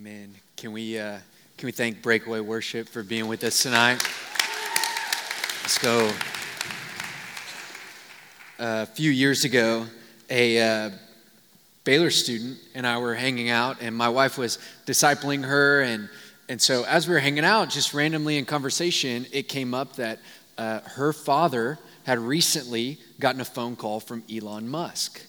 Amen. Can we, uh, can we thank Breakaway Worship for being with us tonight? Let's go. a few years ago, a uh, Baylor student and I were hanging out, and my wife was discipling her. And, and so, as we were hanging out, just randomly in conversation, it came up that uh, her father had recently gotten a phone call from Elon Musk.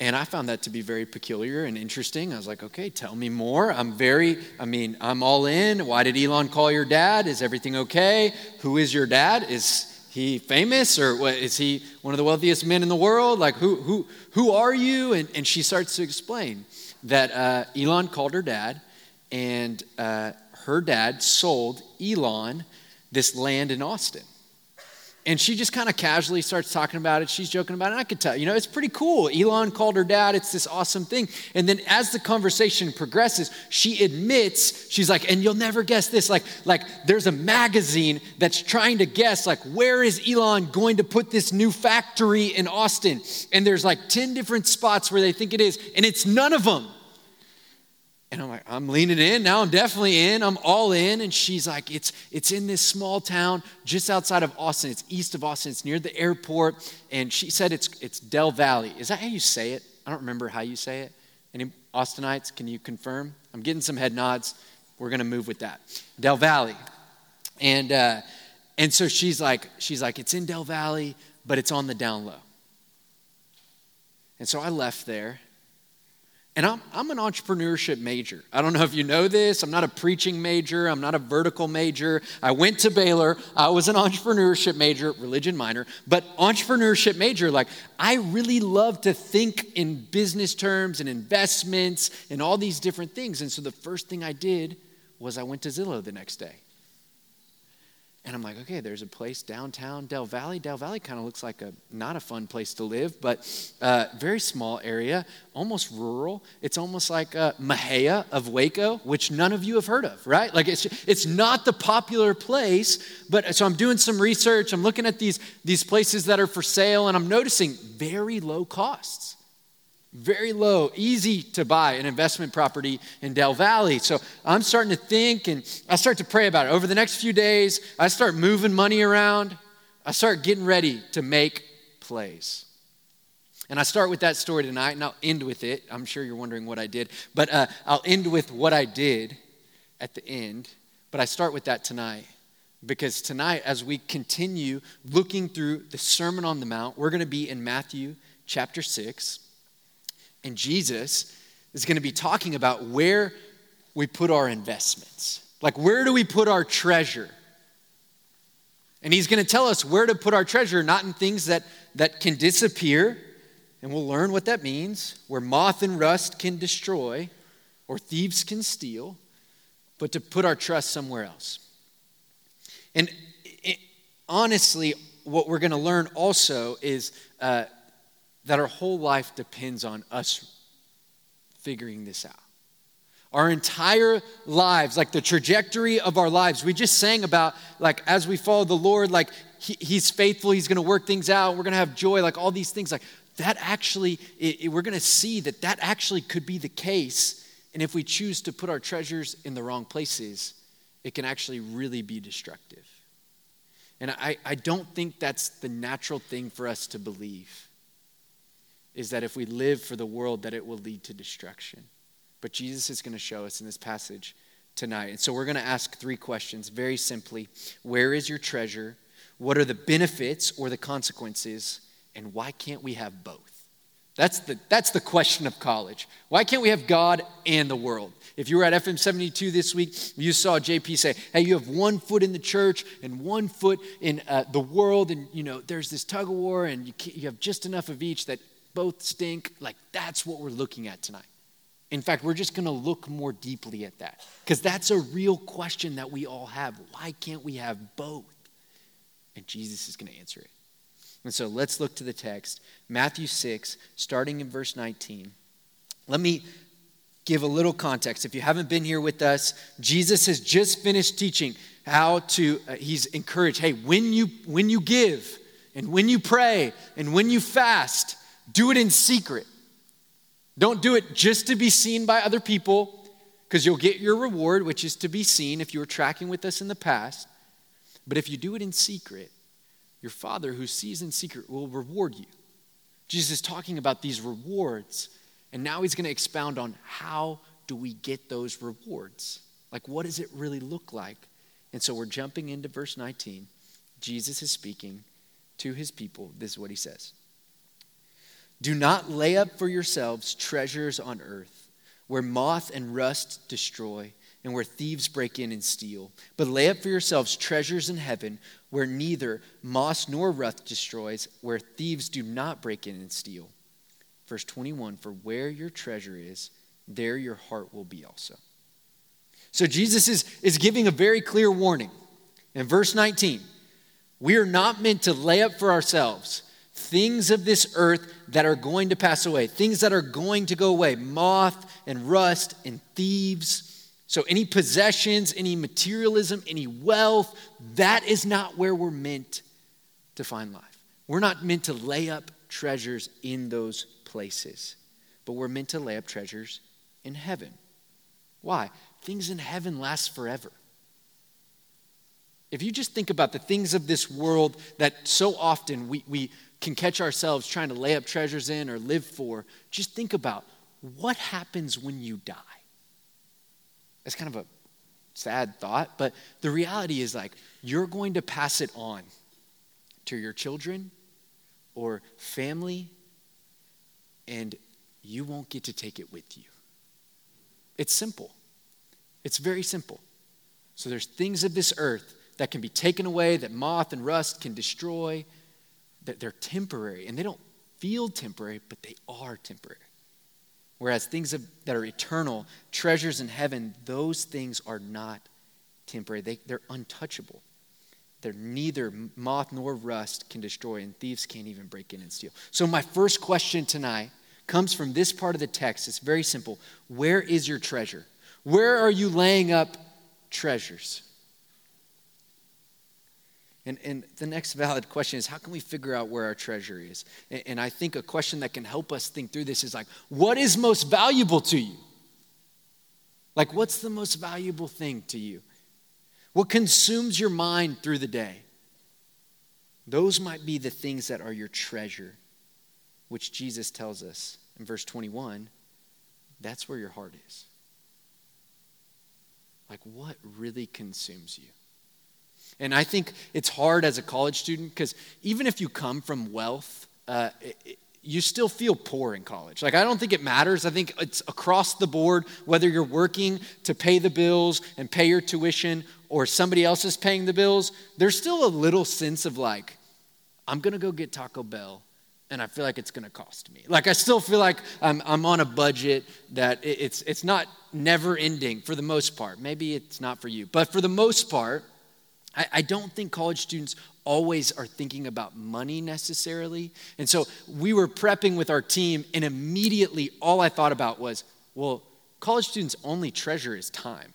And I found that to be very peculiar and interesting. I was like, okay, tell me more. I'm very, I mean, I'm all in. Why did Elon call your dad? Is everything okay? Who is your dad? Is he famous or what, is he one of the wealthiest men in the world? Like, who, who, who are you? And, and she starts to explain that uh, Elon called her dad, and uh, her dad sold Elon this land in Austin. And she just kind of casually starts talking about it. She's joking about it. I could tell, you know, it's pretty cool. Elon called her dad. It's this awesome thing. And then as the conversation progresses, she admits, she's like, and you'll never guess this. Like, like there's a magazine that's trying to guess, like, where is Elon going to put this new factory in Austin? And there's like 10 different spots where they think it is, and it's none of them. And I'm like, I'm leaning in. Now I'm definitely in. I'm all in. And she's like, it's, it's in this small town just outside of Austin. It's east of Austin. It's near the airport. And she said it's, it's Del Valley. Is that how you say it? I don't remember how you say it. Any Austinites, can you confirm? I'm getting some head nods. We're going to move with that. Del Valley. And, uh, and so she's like, she's like, it's in Del Valley, but it's on the down low. And so I left there and I'm, I'm an entrepreneurship major. I don't know if you know this. I'm not a preaching major. I'm not a vertical major. I went to Baylor. I was an entrepreneurship major, religion minor, but entrepreneurship major. Like, I really love to think in business terms and investments and all these different things. And so the first thing I did was I went to Zillow the next day. And I'm like, okay, there's a place downtown Del Valley. Del Valley kind of looks like a not a fun place to live, but uh, very small area, almost rural. It's almost like uh, Mexia of Waco, which none of you have heard of, right? Like it's it's not the popular place, but so I'm doing some research. I'm looking at these these places that are for sale, and I'm noticing very low costs. Very low, easy to buy an investment property in Del Valley. So I'm starting to think and I start to pray about it. Over the next few days, I start moving money around. I start getting ready to make plays. And I start with that story tonight and I'll end with it. I'm sure you're wondering what I did, but uh, I'll end with what I did at the end. But I start with that tonight because tonight, as we continue looking through the Sermon on the Mount, we're going to be in Matthew chapter 6. And Jesus is going to be talking about where we put our investments. Like, where do we put our treasure? And he's going to tell us where to put our treasure, not in things that, that can disappear, and we'll learn what that means, where moth and rust can destroy or thieves can steal, but to put our trust somewhere else. And it, honestly, what we're going to learn also is uh, that our whole life depends on us figuring this out. Our entire lives, like the trajectory of our lives, we just sang about, like, as we follow the Lord, like, he, He's faithful, He's gonna work things out, we're gonna have joy, like, all these things. Like, that actually, it, it, we're gonna see that that actually could be the case. And if we choose to put our treasures in the wrong places, it can actually really be destructive. And I, I don't think that's the natural thing for us to believe is that if we live for the world, that it will lead to destruction. But Jesus is going to show us in this passage tonight. And so we're going to ask three questions very simply Where is your treasure? What are the benefits or the consequences? And why can't we have both? That's the, that's the question of college. Why can't we have God and the world? If you were at FM 72 this week, you saw JP say, hey, you have one foot in the church and one foot in uh, the world, and you know, there's this tug of war, and you, you have just enough of each that both stink. Like, that's what we're looking at tonight. In fact, we're just going to look more deeply at that because that's a real question that we all have. Why can't we have both? And Jesus is going to answer it. And so let's look to the text Matthew 6, starting in verse 19. Let me give a little context. If you haven't been here with us, Jesus has just finished teaching how to, uh, he's encouraged, hey, when you, when you give and when you pray and when you fast, do it in secret. Don't do it just to be seen by other people. because you'll get your reward, which is to be seen if you were tracking with us in the past. But if you do it in secret, your Father who sees in secret will reward you. Jesus is talking about these rewards, and now he's going to expound on how do we get those rewards? Like, what does it really look like? And so we're jumping into verse 19. Jesus is speaking to his people. This is what he says Do not lay up for yourselves treasures on earth, where moth and rust destroy, and where thieves break in and steal. But lay up for yourselves treasures in heaven, where neither moth nor rust destroys, where thieves do not break in and steal. Verse 21 For where your treasure is, there your heart will be also. So Jesus is, is giving a very clear warning. In verse 19, we are not meant to lay up for ourselves things of this earth that are going to pass away, things that are going to go away moth and rust and thieves. So, any possessions, any materialism, any wealth, that is not where we're meant to find life. We're not meant to lay up treasures in those places, but we're meant to lay up treasures in heaven. Why? Things in heaven last forever. If you just think about the things of this world that so often we, we can catch ourselves trying to lay up treasures in or live for, just think about what happens when you die. It's kind of a sad thought, but the reality is like you're going to pass it on to your children or family, and you won't get to take it with you. It's simple. It's very simple. So there's things of this earth that can be taken away, that moth and rust can destroy, they're temporary. And they don't feel temporary, but they are temporary. Whereas things that are eternal, treasures in heaven, those things are not temporary. They, they're untouchable. They're neither moth nor rust can destroy, and thieves can't even break in and steal. So, my first question tonight comes from this part of the text. It's very simple Where is your treasure? Where are you laying up treasures? And, and the next valid question is how can we figure out where our treasure is? And, and I think a question that can help us think through this is like, what is most valuable to you? Like, what's the most valuable thing to you? What consumes your mind through the day? Those might be the things that are your treasure, which Jesus tells us in verse 21 that's where your heart is. Like, what really consumes you? And I think it's hard as a college student because even if you come from wealth, uh, it, you still feel poor in college. Like, I don't think it matters. I think it's across the board, whether you're working to pay the bills and pay your tuition or somebody else is paying the bills, there's still a little sense of like, I'm going to go get Taco Bell and I feel like it's going to cost me. Like I still feel like I'm, I'm on a budget that it's, it's not never ending for the most part. Maybe it's not for you, but for the most part, I, I don't think college students always are thinking about money necessarily. And so we were prepping with our team, and immediately all I thought about was, well, college students' only treasure is time.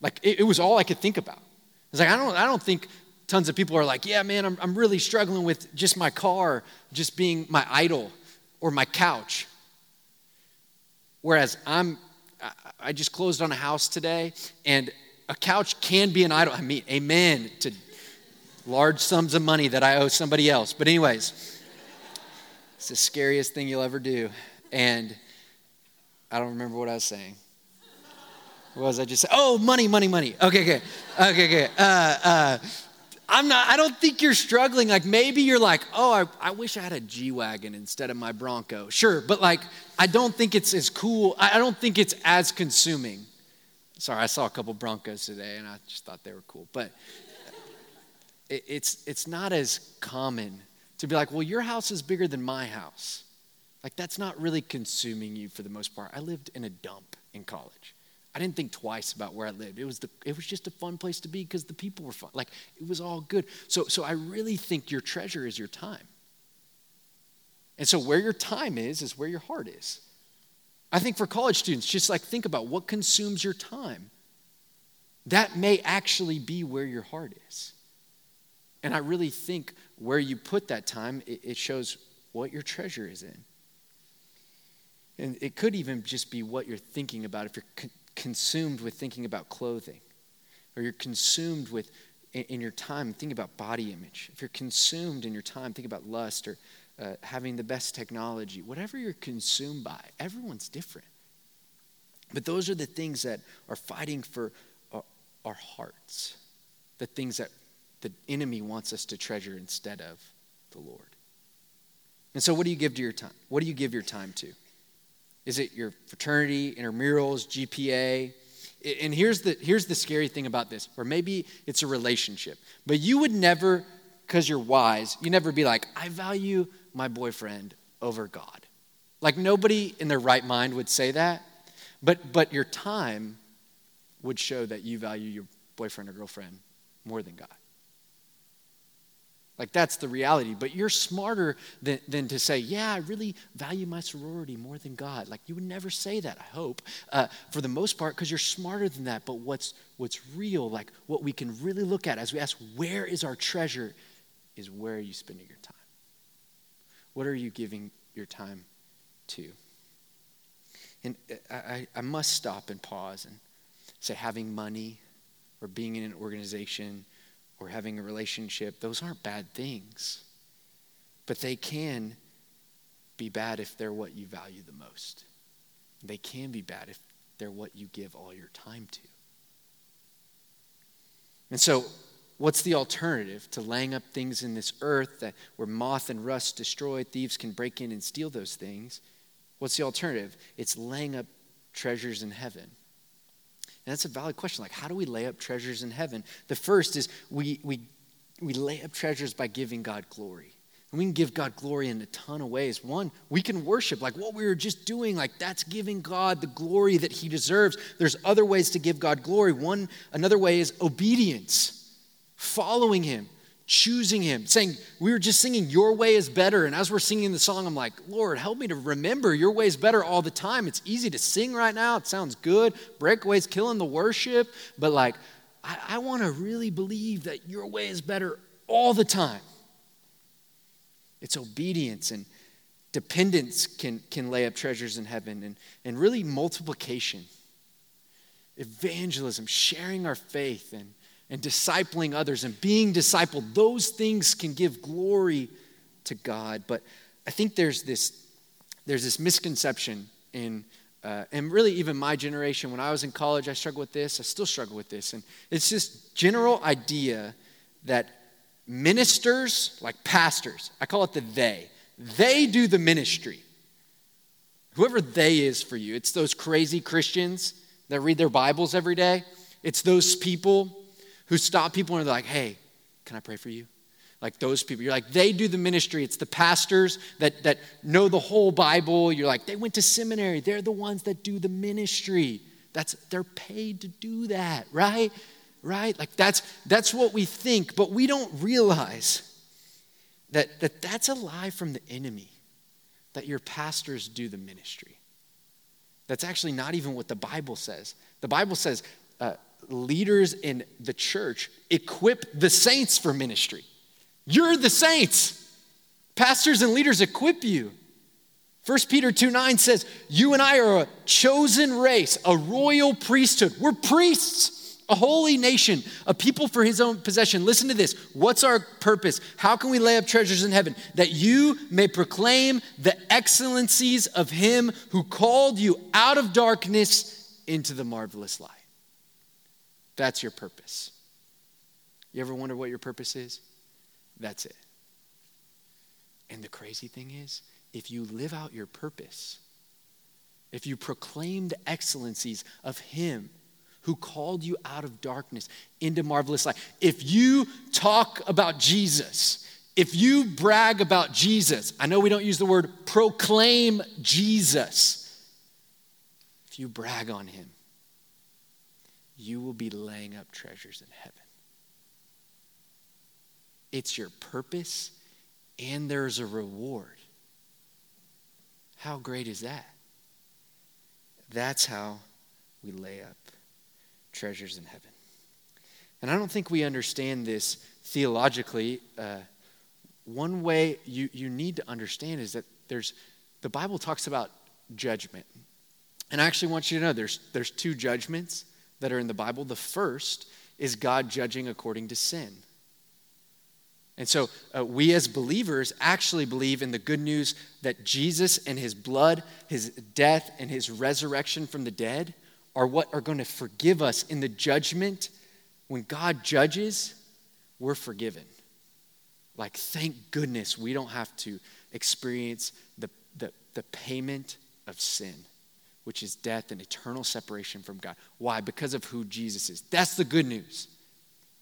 Like it, it was all I could think about. I was like, I don't, I don't think tons of people are like, yeah, man, I'm, I'm really struggling with just my car just being my idol or my couch. Whereas I'm, I just closed on a house today, and a couch can be an idol. I mean, amen to large sums of money that I owe somebody else. But, anyways, it's the scariest thing you'll ever do. And I don't remember what I was saying. What was I just saying? Oh, money, money, money. Okay, okay, okay, okay. Uh, uh, I'm not, I don't think you're struggling. Like maybe you're like, oh, I, I wish I had a G Wagon instead of my Bronco. Sure, but like, I don't think it's as cool. I don't think it's as consuming. Sorry, I saw a couple Broncos today and I just thought they were cool. But it, it's, it's not as common to be like, well, your house is bigger than my house. Like, that's not really consuming you for the most part. I lived in a dump in college. I didn't think twice about where I lived. It was, the, it was just a fun place to be because the people were fun. Like, it was all good. So, so I really think your treasure is your time. And so, where your time is, is where your heart is. I think for college students, just like think about what consumes your time. That may actually be where your heart is. And I really think where you put that time, it, shows what your treasure is in. And it could even just be what you're thinking about if you're con- consumed with thinking about clothing, or you're consumed with in your time think about body image. If you're consumed in your time think about lust or uh, having the best technology, whatever you're consumed by, everyone's different. But those are the things that are fighting for our, our hearts, the things that the enemy wants us to treasure instead of the Lord. And so, what do you give to your time? What do you give your time to? Is it your fraternity, intramurals, GPA? And here's the, here's the scary thing about this, or maybe it's a relationship. But you would never, because you're wise, you never be like, I value my boyfriend over God. Like nobody in their right mind would say that. But, but your time would show that you value your boyfriend or girlfriend more than God. Like that's the reality. But you're smarter than, than to say, yeah, I really value my sorority more than God. Like you would never say that, I hope, uh, for the most part, because you're smarter than that. But what's, what's real, like what we can really look at as we ask, where is our treasure, is where are you spending your time? What are you giving your time to? And I, I must stop and pause and say, having money or being in an organization or having a relationship, those aren't bad things. But they can be bad if they're what you value the most. They can be bad if they're what you give all your time to. And so, what's the alternative to laying up things in this earth that where moth and rust destroy, thieves can break in and steal those things? What's the alternative? It's laying up treasures in heaven. And that's a valid question. Like, how do we lay up treasures in heaven? The first is we, we, we lay up treasures by giving God glory. And we can give God glory in a ton of ways. One, we can worship, like what we were just doing, like that's giving God the glory that He deserves. There's other ways to give God glory. One, another way is obedience, following Him choosing him, saying, We were just singing, Your way is better. And as we're singing the song, I'm like, Lord, help me to remember your way is better all the time. It's easy to sing right now, it sounds good. Breakaway's killing the worship, but like, I, I want to really believe that your way is better all the time. It's obedience and dependence can, can lay up treasures in heaven, and, and really multiplication, evangelism, sharing our faith, and and discipling others and being discipled, those things can give glory to God. But I think there's this, there's this misconception in, uh, and really even my generation, when I was in college, I struggled with this. I still struggle with this. And it's this general idea that ministers, like pastors, I call it the they, they do the ministry. Whoever they is for you, it's those crazy Christians that read their Bibles every day. It's those people who stop people and they're like, hey, can I pray for you? Like those people. You're like, they do the ministry. It's the pastors that, that know the whole Bible. You're like, they went to seminary. They're the ones that do the ministry. That's they're paid to do that, right? Right? Like that's that's what we think, but we don't realize that, that that's a lie from the enemy. That your pastors do the ministry. That's actually not even what the Bible says. The Bible says uh, leaders in the church equip the saints for ministry. You're the saints. Pastors and leaders equip you. 1 Peter 2 9 says, You and I are a chosen race, a royal priesthood. We're priests, a holy nation, a people for his own possession. Listen to this. What's our purpose? How can we lay up treasures in heaven? That you may proclaim the excellencies of him who called you out of darkness into the marvelous light. That's your purpose. You ever wonder what your purpose is? That's it. And the crazy thing is, if you live out your purpose, if you proclaim the excellencies of Him who called you out of darkness into marvelous light, if you talk about Jesus, if you brag about Jesus, I know we don't use the word proclaim Jesus, if you brag on Him, you will be laying up treasures in heaven. It's your purpose, and there's a reward. How great is that? That's how we lay up treasures in heaven. And I don't think we understand this theologically. Uh, one way you, you need to understand is that there's the Bible talks about judgment. And I actually want you to know there's, there's two judgments that are in the Bible. The first is God judging according to sin. And so uh, we as believers actually believe in the good news that Jesus and his blood, his death, and his resurrection from the dead are what are going to forgive us in the judgment. When God judges, we're forgiven. Like, thank goodness we don't have to experience the, the, the payment of sin, which is death and eternal separation from God. Why? Because of who Jesus is. That's the good news.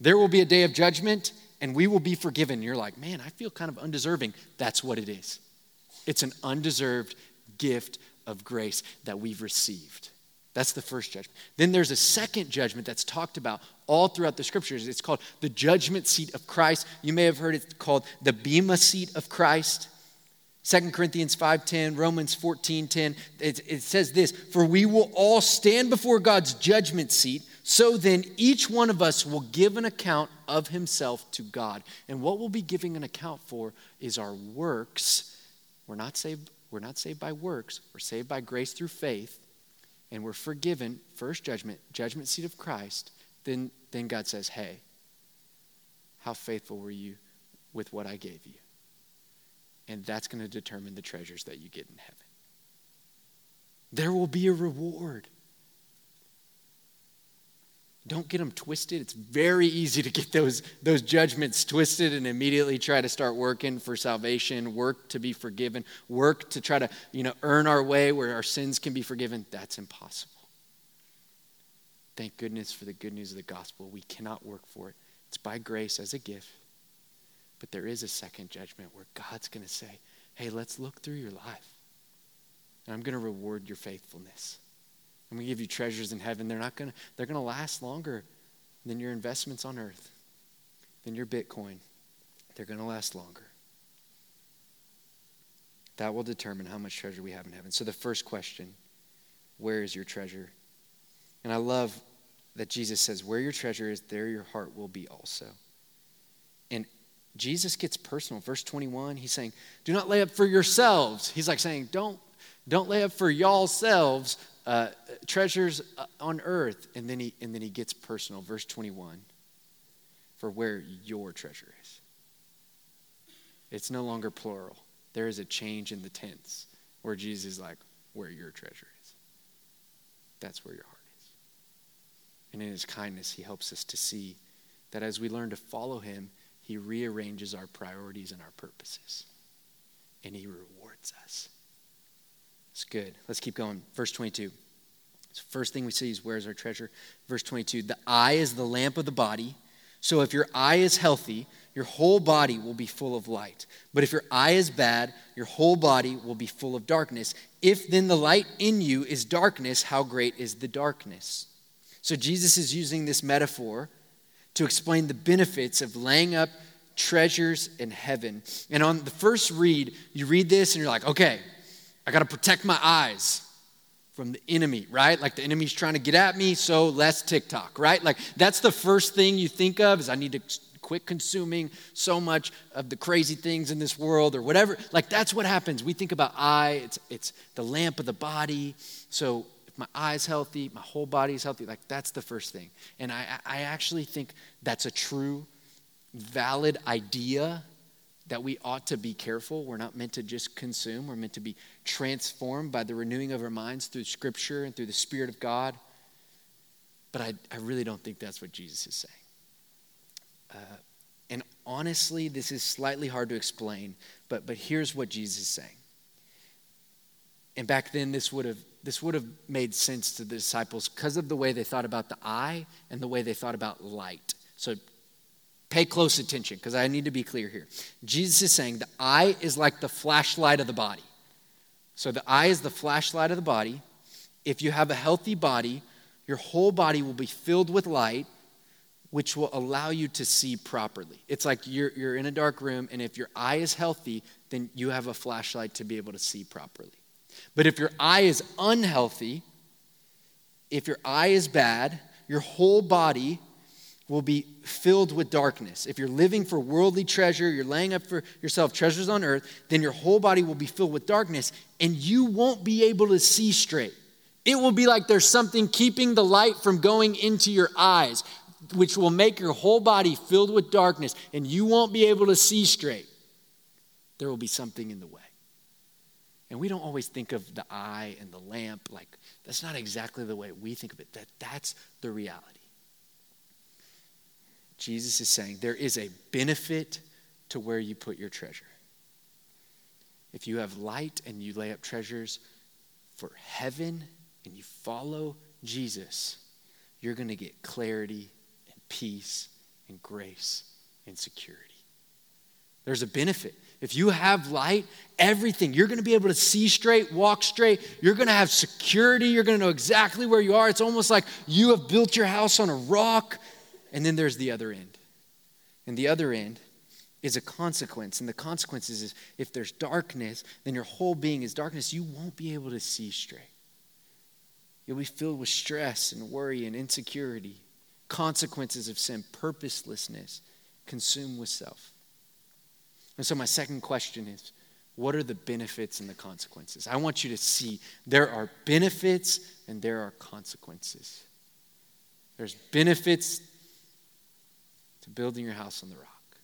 There will be a day of judgment and we will be forgiven. You're like, man, I feel kind of undeserving. That's what it is. It's an undeserved gift of grace that we've received. That's the first judgment. Then there's a second judgment that's talked about all throughout the scriptures. It's called the judgment seat of Christ. You may have heard it called the Bema seat of Christ. 2 Corinthians 5:10, Romans 14:10, it, it says this, "For we will all stand before God's judgment seat, so then each one of us will give an account of himself to God." And what we'll be giving an account for is our works. We're not saved we're not saved by works, we're saved by grace through faith, and we're forgiven, first judgment, judgment seat of Christ. Then then God says, "Hey, how faithful were you with what I gave you?" And that's going to determine the treasures that you get in heaven. There will be a reward. Don't get them twisted. It's very easy to get those, those judgments twisted and immediately try to start working for salvation, work to be forgiven, work to try to you know, earn our way where our sins can be forgiven. That's impossible. Thank goodness for the good news of the gospel. We cannot work for it, it's by grace as a gift. But there is a second judgment where God's going to say, hey, let's look through your life. And I'm going to reward your faithfulness. I'm going to give you treasures in heaven. They're not going to, they're going to last longer than your investments on earth, than your Bitcoin. They're going to last longer. That will determine how much treasure we have in heaven. So the first question, where is your treasure? And I love that Jesus says, where your treasure is, there your heart will be also. And Jesus gets personal. Verse 21, he's saying, Do not lay up for yourselves. He's like saying, Don't, don't lay up for y'all selves uh, treasures uh, on earth. And then, he, and then he gets personal. Verse 21, for where your treasure is. It's no longer plural. There is a change in the tense where Jesus is like, Where your treasure is. That's where your heart is. And in his kindness, he helps us to see that as we learn to follow him, he rearranges our priorities and our purposes. And He rewards us. It's good. Let's keep going. Verse 22. So first thing we see is where's our treasure? Verse 22 The eye is the lamp of the body. So if your eye is healthy, your whole body will be full of light. But if your eye is bad, your whole body will be full of darkness. If then the light in you is darkness, how great is the darkness? So Jesus is using this metaphor to explain the benefits of laying up treasures in heaven. And on the first read, you read this and you're like, okay, I got to protect my eyes from the enemy, right? Like the enemy's trying to get at me, so less TikTok, right? Like that's the first thing you think of is I need to quit consuming so much of the crazy things in this world or whatever. Like that's what happens. We think about eye, it's it's the lamp of the body. So my eye's healthy, my whole body's healthy, like that's the first thing. And I, I actually think that's a true, valid idea that we ought to be careful. We're not meant to just consume, we're meant to be transformed by the renewing of our minds through Scripture and through the Spirit of God. But I, I really don't think that's what Jesus is saying. Uh, and honestly, this is slightly hard to explain, but, but here's what Jesus is saying. And back then, this would have this would have made sense to the disciples because of the way they thought about the eye and the way they thought about light. So pay close attention because I need to be clear here. Jesus is saying the eye is like the flashlight of the body. So the eye is the flashlight of the body. If you have a healthy body, your whole body will be filled with light, which will allow you to see properly. It's like you're, you're in a dark room, and if your eye is healthy, then you have a flashlight to be able to see properly. But if your eye is unhealthy, if your eye is bad, your whole body will be filled with darkness. If you're living for worldly treasure, you're laying up for yourself treasures on earth, then your whole body will be filled with darkness and you won't be able to see straight. It will be like there's something keeping the light from going into your eyes, which will make your whole body filled with darkness and you won't be able to see straight. There will be something in the way. And we don't always think of the eye and the lamp like that's not exactly the way we think of it. That that's the reality. Jesus is saying there is a benefit to where you put your treasure. If you have light and you lay up treasures for heaven and you follow Jesus, you're going to get clarity and peace and grace and security. There's a benefit. If you have light, everything, you're going to be able to see straight, walk straight. You're going to have security. You're going to know exactly where you are. It's almost like you have built your house on a rock. And then there's the other end. And the other end is a consequence. And the consequence is if there's darkness, then your whole being is darkness. You won't be able to see straight. You'll be filled with stress and worry and insecurity, consequences of sin, purposelessness, consumed with self. And so, my second question is what are the benefits and the consequences? I want you to see there are benefits and there are consequences. There's benefits to building your house on the rock,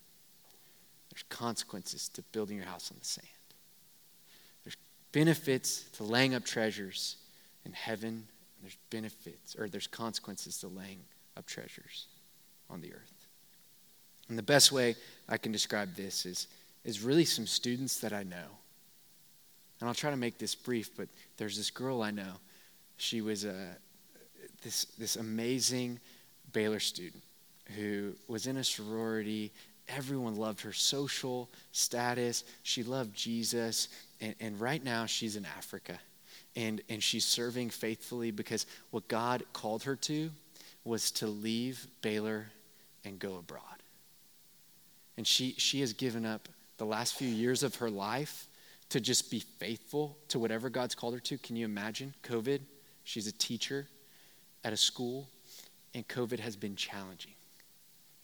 there's consequences to building your house on the sand. There's benefits to laying up treasures in heaven, there's benefits, or there's consequences to laying up treasures on the earth. And the best way I can describe this is, is really some students that I know. And I'll try to make this brief, but there's this girl I know. She was a, this, this amazing Baylor student who was in a sorority. Everyone loved her social status. She loved Jesus. And, and right now, she's in Africa. And, and she's serving faithfully because what God called her to was to leave Baylor and go abroad. And she, she has given up the last few years of her life to just be faithful to whatever God's called her to. Can you imagine? COVID, she's a teacher at a school, and COVID has been challenging.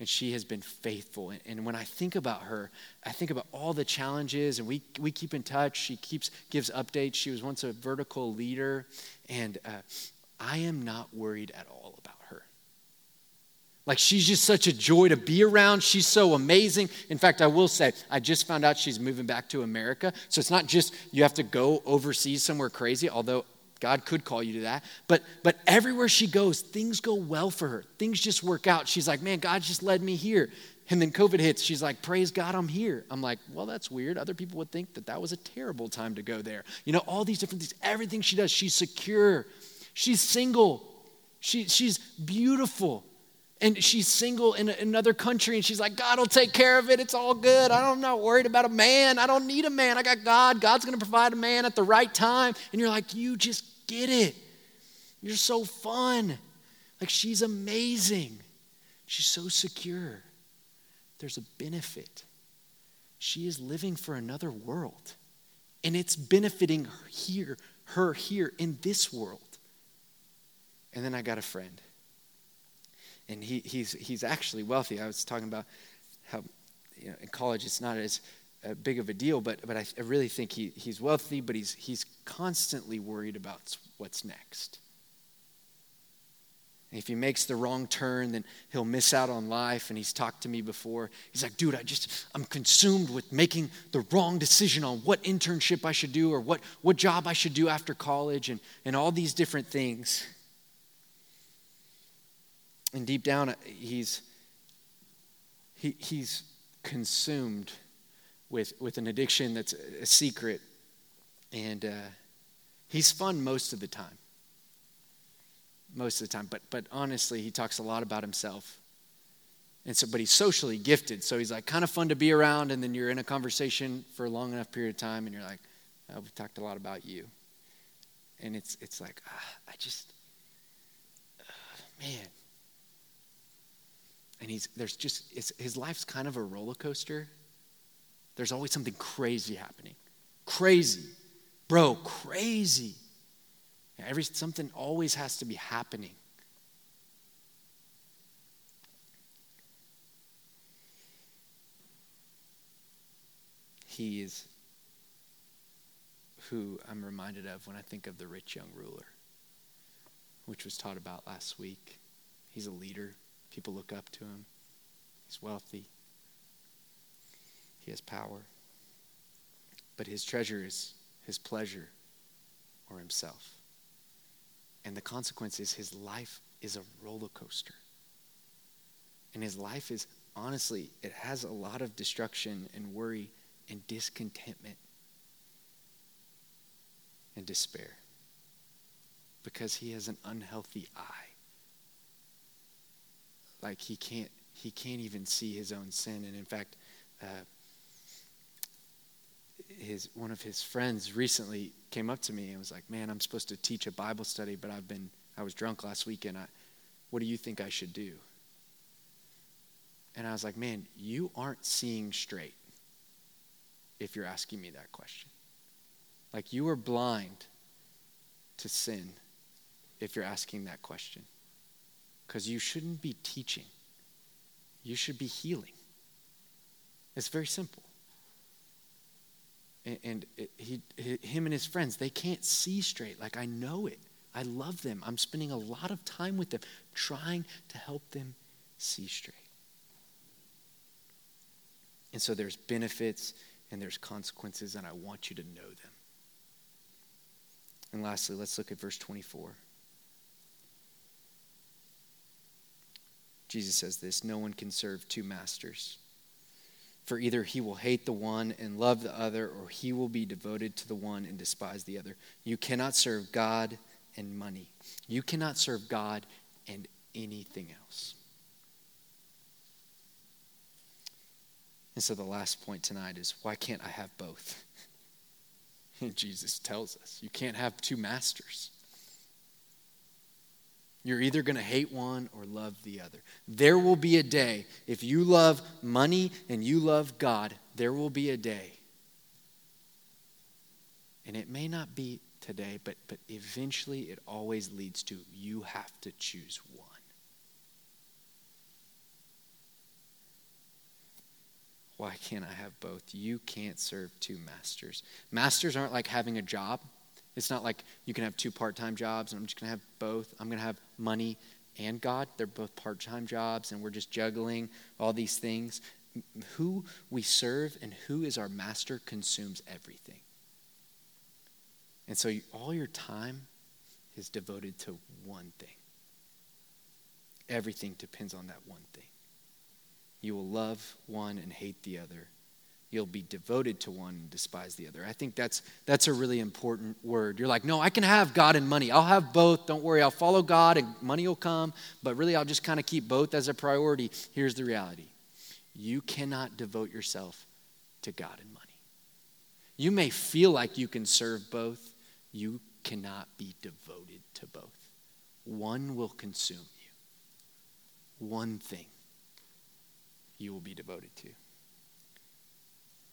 And she has been faithful. And, and when I think about her, I think about all the challenges, and we, we keep in touch. She keeps gives updates. She was once a vertical leader, and uh, I am not worried at all like she's just such a joy to be around. She's so amazing. In fact, I will say, I just found out she's moving back to America. So it's not just you have to go overseas somewhere crazy, although God could call you to that. But but everywhere she goes, things go well for her. Things just work out. She's like, man, God just led me here. And then COVID hits. She's like, praise God, I'm here. I'm like, well, that's weird. Other people would think that that was a terrible time to go there. You know, all these different things. Everything she does, she's secure. She's single. She, she's beautiful and she's single in another country and she's like god will take care of it. It's all good. I'm not worried about a man. I don't need a man. I got god. God's going to provide a man at the right time. And you're like you just get it. You're so fun. Like she's amazing. She's so secure. There's a benefit. She is living for another world and it's benefiting her here her here in this world. And then i got a friend and he, he's, he's actually wealthy. I was talking about how you know, in college it's not as uh, big of a deal, but, but I, I really think he, he's wealthy, but he's, he's constantly worried about what's next. If he makes the wrong turn, then he'll miss out on life. And he's talked to me before. He's like, dude, I just, I'm consumed with making the wrong decision on what internship I should do or what, what job I should do after college and, and all these different things. And deep down, uh, he's, he, he's consumed with, with an addiction that's a secret. And uh, he's fun most of the time. Most of the time. But, but honestly, he talks a lot about himself. And so, but he's socially gifted. So he's like kind of fun to be around. And then you're in a conversation for a long enough period of time and you're like, oh, we've talked a lot about you. And it's, it's like, ah, I just, uh, man, and he's there's just his life's kind of a roller coaster. There's always something crazy happening, crazy, bro, crazy. Every something always has to be happening. He is who I'm reminded of when I think of the rich young ruler, which was taught about last week. He's a leader people look up to him, he's wealthy, he has power. But his treasure is his pleasure or himself. And the consequence is his life is a roller coaster. And his life is, honestly, it has a lot of destruction and worry and discontentment and despair because he has an unhealthy eye. Like he can't, he can't even see his own sin. And in fact, uh, his one of his friends recently came up to me and was like, "Man, I'm supposed to teach a Bible study, but I've been I was drunk last weekend. I, what do you think I should do?" And I was like, "Man, you aren't seeing straight if you're asking me that question. Like you are blind to sin if you're asking that question. Cuz you shouldn't be teaching. You should be healing. It's very simple and, he, him and his friends, they can't see straight. Like, I know it. I love them. I'm spending a lot of time with them, trying to help them see straight. And so there's benefits and there's consequences, and I want you to know them. And lastly, let's look at verse 24. Jesus says this No one can serve two masters. For either he will hate the one and love the other, or he will be devoted to the one and despise the other. You cannot serve God and money. You cannot serve God and anything else. And so the last point tonight is why can't I have both? And Jesus tells us you can't have two masters. You're either going to hate one or love the other. There will be a day, if you love money and you love God, there will be a day. And it may not be today, but, but eventually it always leads to you have to choose one. Why can't I have both? You can't serve two masters. Masters aren't like having a job. It's not like you can have two part time jobs and I'm just going to have both. I'm going to have money and God. They're both part time jobs and we're just juggling all these things. Who we serve and who is our master consumes everything. And so all your time is devoted to one thing. Everything depends on that one thing. You will love one and hate the other you'll be devoted to one and despise the other. I think that's that's a really important word. You're like, "No, I can have God and money. I'll have both. Don't worry. I'll follow God and money will come, but really I'll just kind of keep both as a priority." Here's the reality. You cannot devote yourself to God and money. You may feel like you can serve both. You cannot be devoted to both. One will consume you. One thing you will be devoted to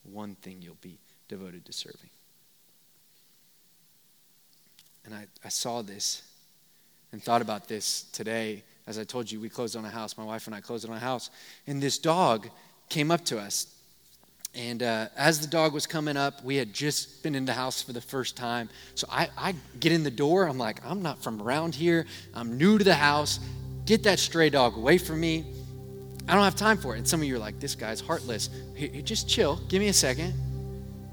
one thing you'll be devoted to serving. And I, I saw this and thought about this today. As I told you, we closed on a house. My wife and I closed on a house. And this dog came up to us. And uh, as the dog was coming up, we had just been in the house for the first time. So I, I get in the door. I'm like, I'm not from around here. I'm new to the house. Get that stray dog away from me. I don't have time for it. And some of you are like, this guy's heartless. just chill. Give me a second.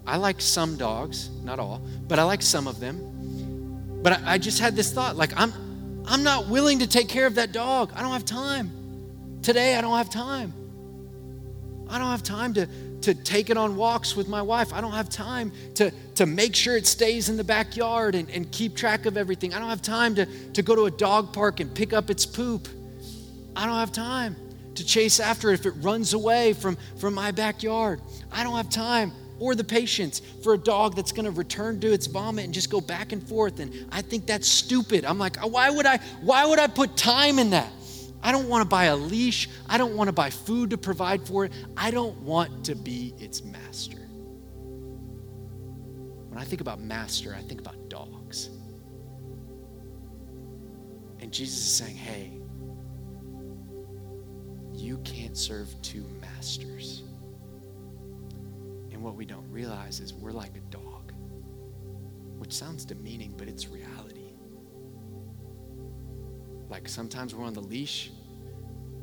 I like some dogs, not all, but I like some of them. But I, I just had this thought like, I'm, I'm not willing to take care of that dog. I don't have time. Today, I don't have time. I don't have time to, to take it on walks with my wife. I don't have time to, to make sure it stays in the backyard and, and keep track of everything. I don't have time to, to go to a dog park and pick up its poop. I don't have time to chase after it if it runs away from, from my backyard. I don't have time or the patience for a dog that's going to return to its vomit and just go back and forth. And i think that's stupid. I'm like why would i why would i put time in that? I don't want to buy a leash. I don't want to buy food to provide for it. I don't want to be its master. When i think about master i think about dogs. And jesus is saying hey you can't serve two masters. And what we don't realize is we're like a dog, which sounds demeaning, but it's reality. Like sometimes we're on the leash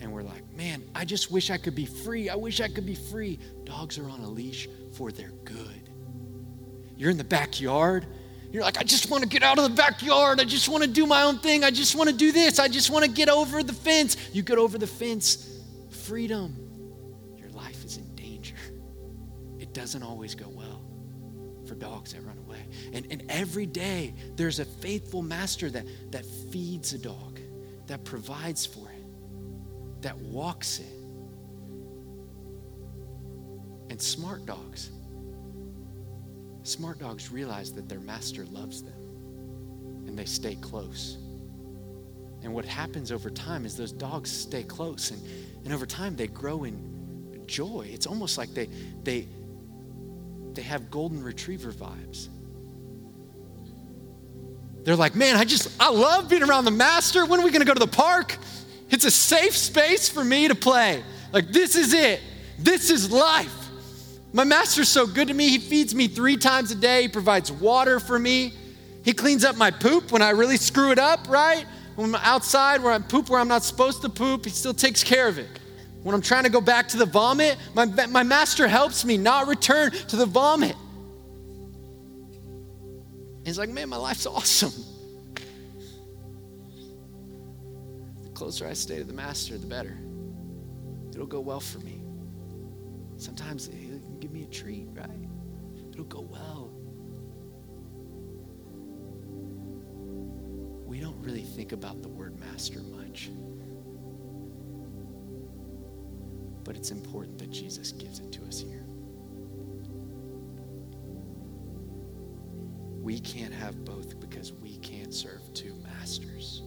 and we're like, man, I just wish I could be free. I wish I could be free. Dogs are on a leash for their good. You're in the backyard. You're like, I just want to get out of the backyard. I just want to do my own thing. I just want to do this. I just want to get over the fence. You get over the fence, freedom. Your life is in danger. It doesn't always go well for dogs that run away. And, and every day, there's a faithful master that, that feeds a dog, that provides for it, that walks it. And smart dogs Smart dogs realize that their master loves them and they stay close. And what happens over time is those dogs stay close and, and over time they grow in joy. It's almost like they, they, they have golden retriever vibes. They're like, man, I just, I love being around the master. When are we going to go to the park? It's a safe space for me to play. Like, this is it. This is life. My master's so good to me. He feeds me three times a day. He provides water for me. He cleans up my poop when I really screw it up, right? When I'm outside where I poop where I'm not supposed to poop, he still takes care of it. When I'm trying to go back to the vomit, my, my master helps me not return to the vomit. He's like, man, my life's awesome. The closer I stay to the master, the better. It'll go well for me. Sometimes he'll give me a treat, right? It'll go well. Really think about the word master much. But it's important that Jesus gives it to us here. We can't have both because we can't serve two masters.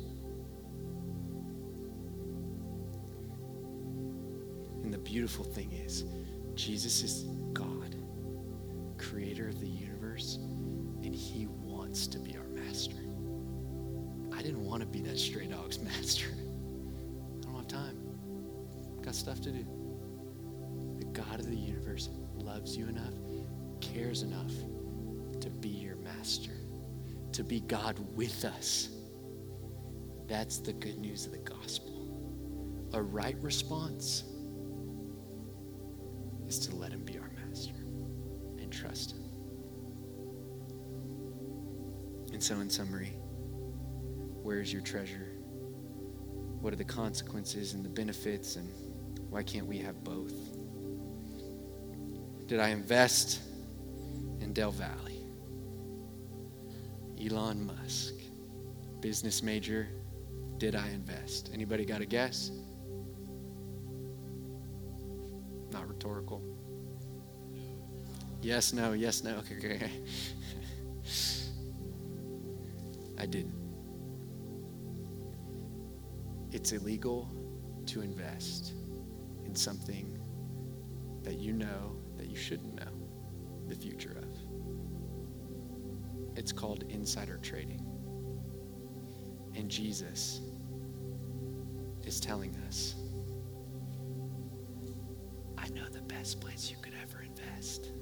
And the beautiful thing is, Jesus is God, creator of the universe, and he wants to be our. I didn't want to be that stray dog's master. I don't have time. Got stuff to do. The God of the universe loves you enough, cares enough to be your master, to be God with us. That's the good news of the gospel. A right response is to let him be our master and trust him. And so, in summary, where is your treasure? What are the consequences and the benefits, and why can't we have both? Did I invest in Del Valle? Elon Musk, business major, did I invest? Anybody got a guess? Not rhetorical. Yes, no, yes, no. Okay, okay. I didn't. It's illegal to invest in something that you know that you shouldn't know the future of. It's called insider trading. And Jesus is telling us I know the best place you could ever invest.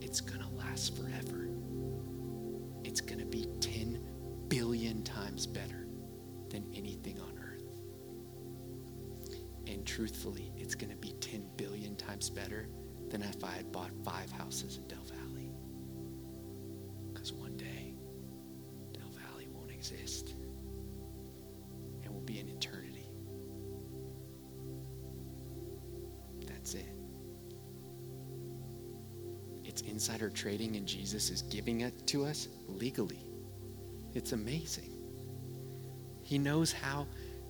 It's going to last forever. It's going to be 10 billion times better than anything on earth. And truthfully, it's going to be 10 billion times better than if I had bought five houses in Del Valle. Because one day, Del Valle won't exist. And will be an eternity. That's it. It's insider trading and Jesus is giving it to us legally. It's amazing. He knows how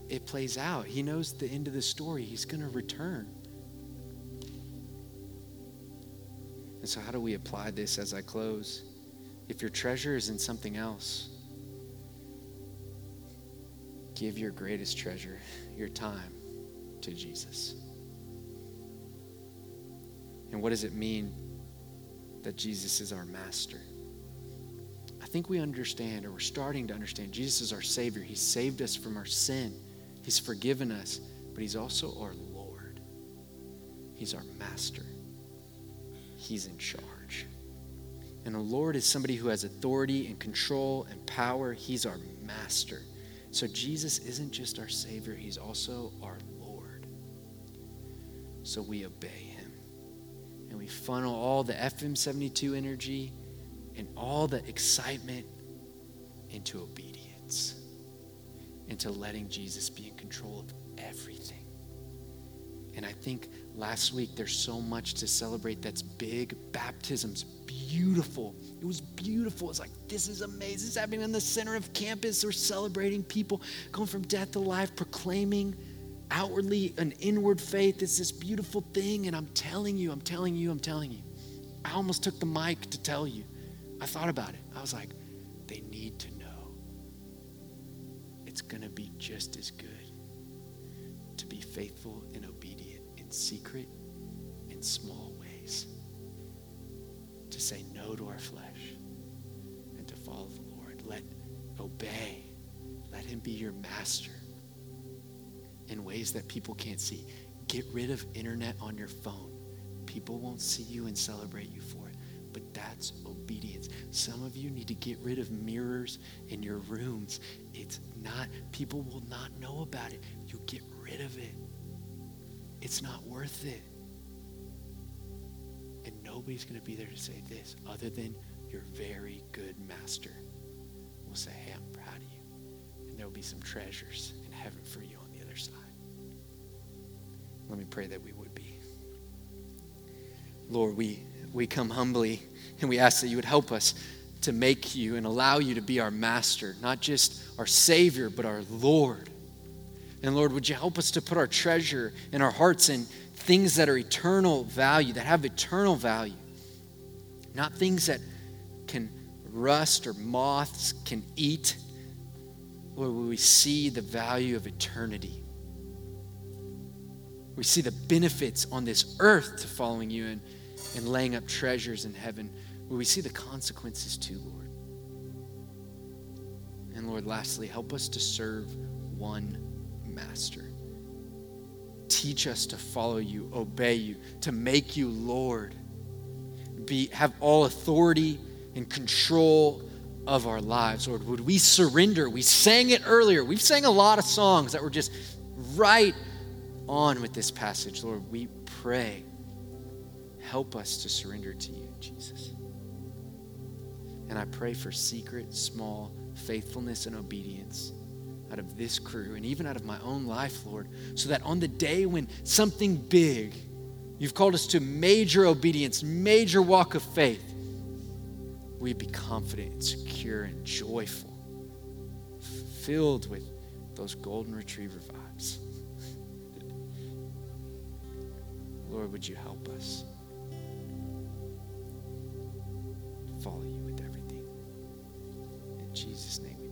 it plays out, He knows the end of the story. He's going to return. And so, how do we apply this as I close? If your treasure is in something else, give your greatest treasure, your time, to Jesus. And what does it mean that Jesus is our master. Think we understand, or we're starting to understand, Jesus is our Savior. He saved us from our sin, He's forgiven us, but He's also our Lord. He's our master. He's in charge. And the Lord is somebody who has authority and control and power. He's our master. So Jesus isn't just our Savior, He's also our Lord. So we obey Him. And we funnel all the FM 72 energy and all the excitement into obedience, into letting Jesus be in control of everything. And I think last week there's so much to celebrate that's big. Baptism's beautiful. It was beautiful. It's like, this is amazing. This It's happening in the center of campus. We're celebrating people going from death to life, proclaiming outwardly an inward faith. It's this beautiful thing. And I'm telling you, I'm telling you, I'm telling you. I almost took the mic to tell you. I thought about it. I was like, they need to know it's going to be just as good to be faithful and obedient in secret, in small ways, to say no to our flesh and to follow the Lord. Let obey. Let him be your master in ways that people can't see. Get rid of internet on your phone. People won't see you and celebrate you for it. But that's obedience. Some of you need to get rid of mirrors in your rooms. It's not, people will not know about it. You get rid of it. It's not worth it. And nobody's going to be there to say this other than your very good master will say, Hey, I'm proud of you. And there will be some treasures in heaven for you on the other side. Let me pray that we. Lord, we, we come humbly and we ask that you would help us to make you and allow you to be our master, not just our Savior, but our Lord. And Lord, would you help us to put our treasure in our hearts in things that are eternal value, that have eternal value, not things that can rust or moths can eat. Lord, will we see the value of eternity? We see the benefits on this earth to following you and, and laying up treasures in heaven. Will we see the consequences too, Lord? And Lord, lastly, help us to serve one master. Teach us to follow you, obey you, to make you Lord. Be, have all authority and control of our lives. Lord, would we surrender? We sang it earlier. We've sang a lot of songs that were just right on with this passage. Lord, we pray. Help us to surrender to you, Jesus. And I pray for secret, small faithfulness and obedience out of this crew and even out of my own life, Lord, so that on the day when something big, you've called us to major obedience, major walk of faith, we be confident and secure and joyful, filled with those golden retriever vibes. Lord, would you help us follow you with everything? In Jesus' name.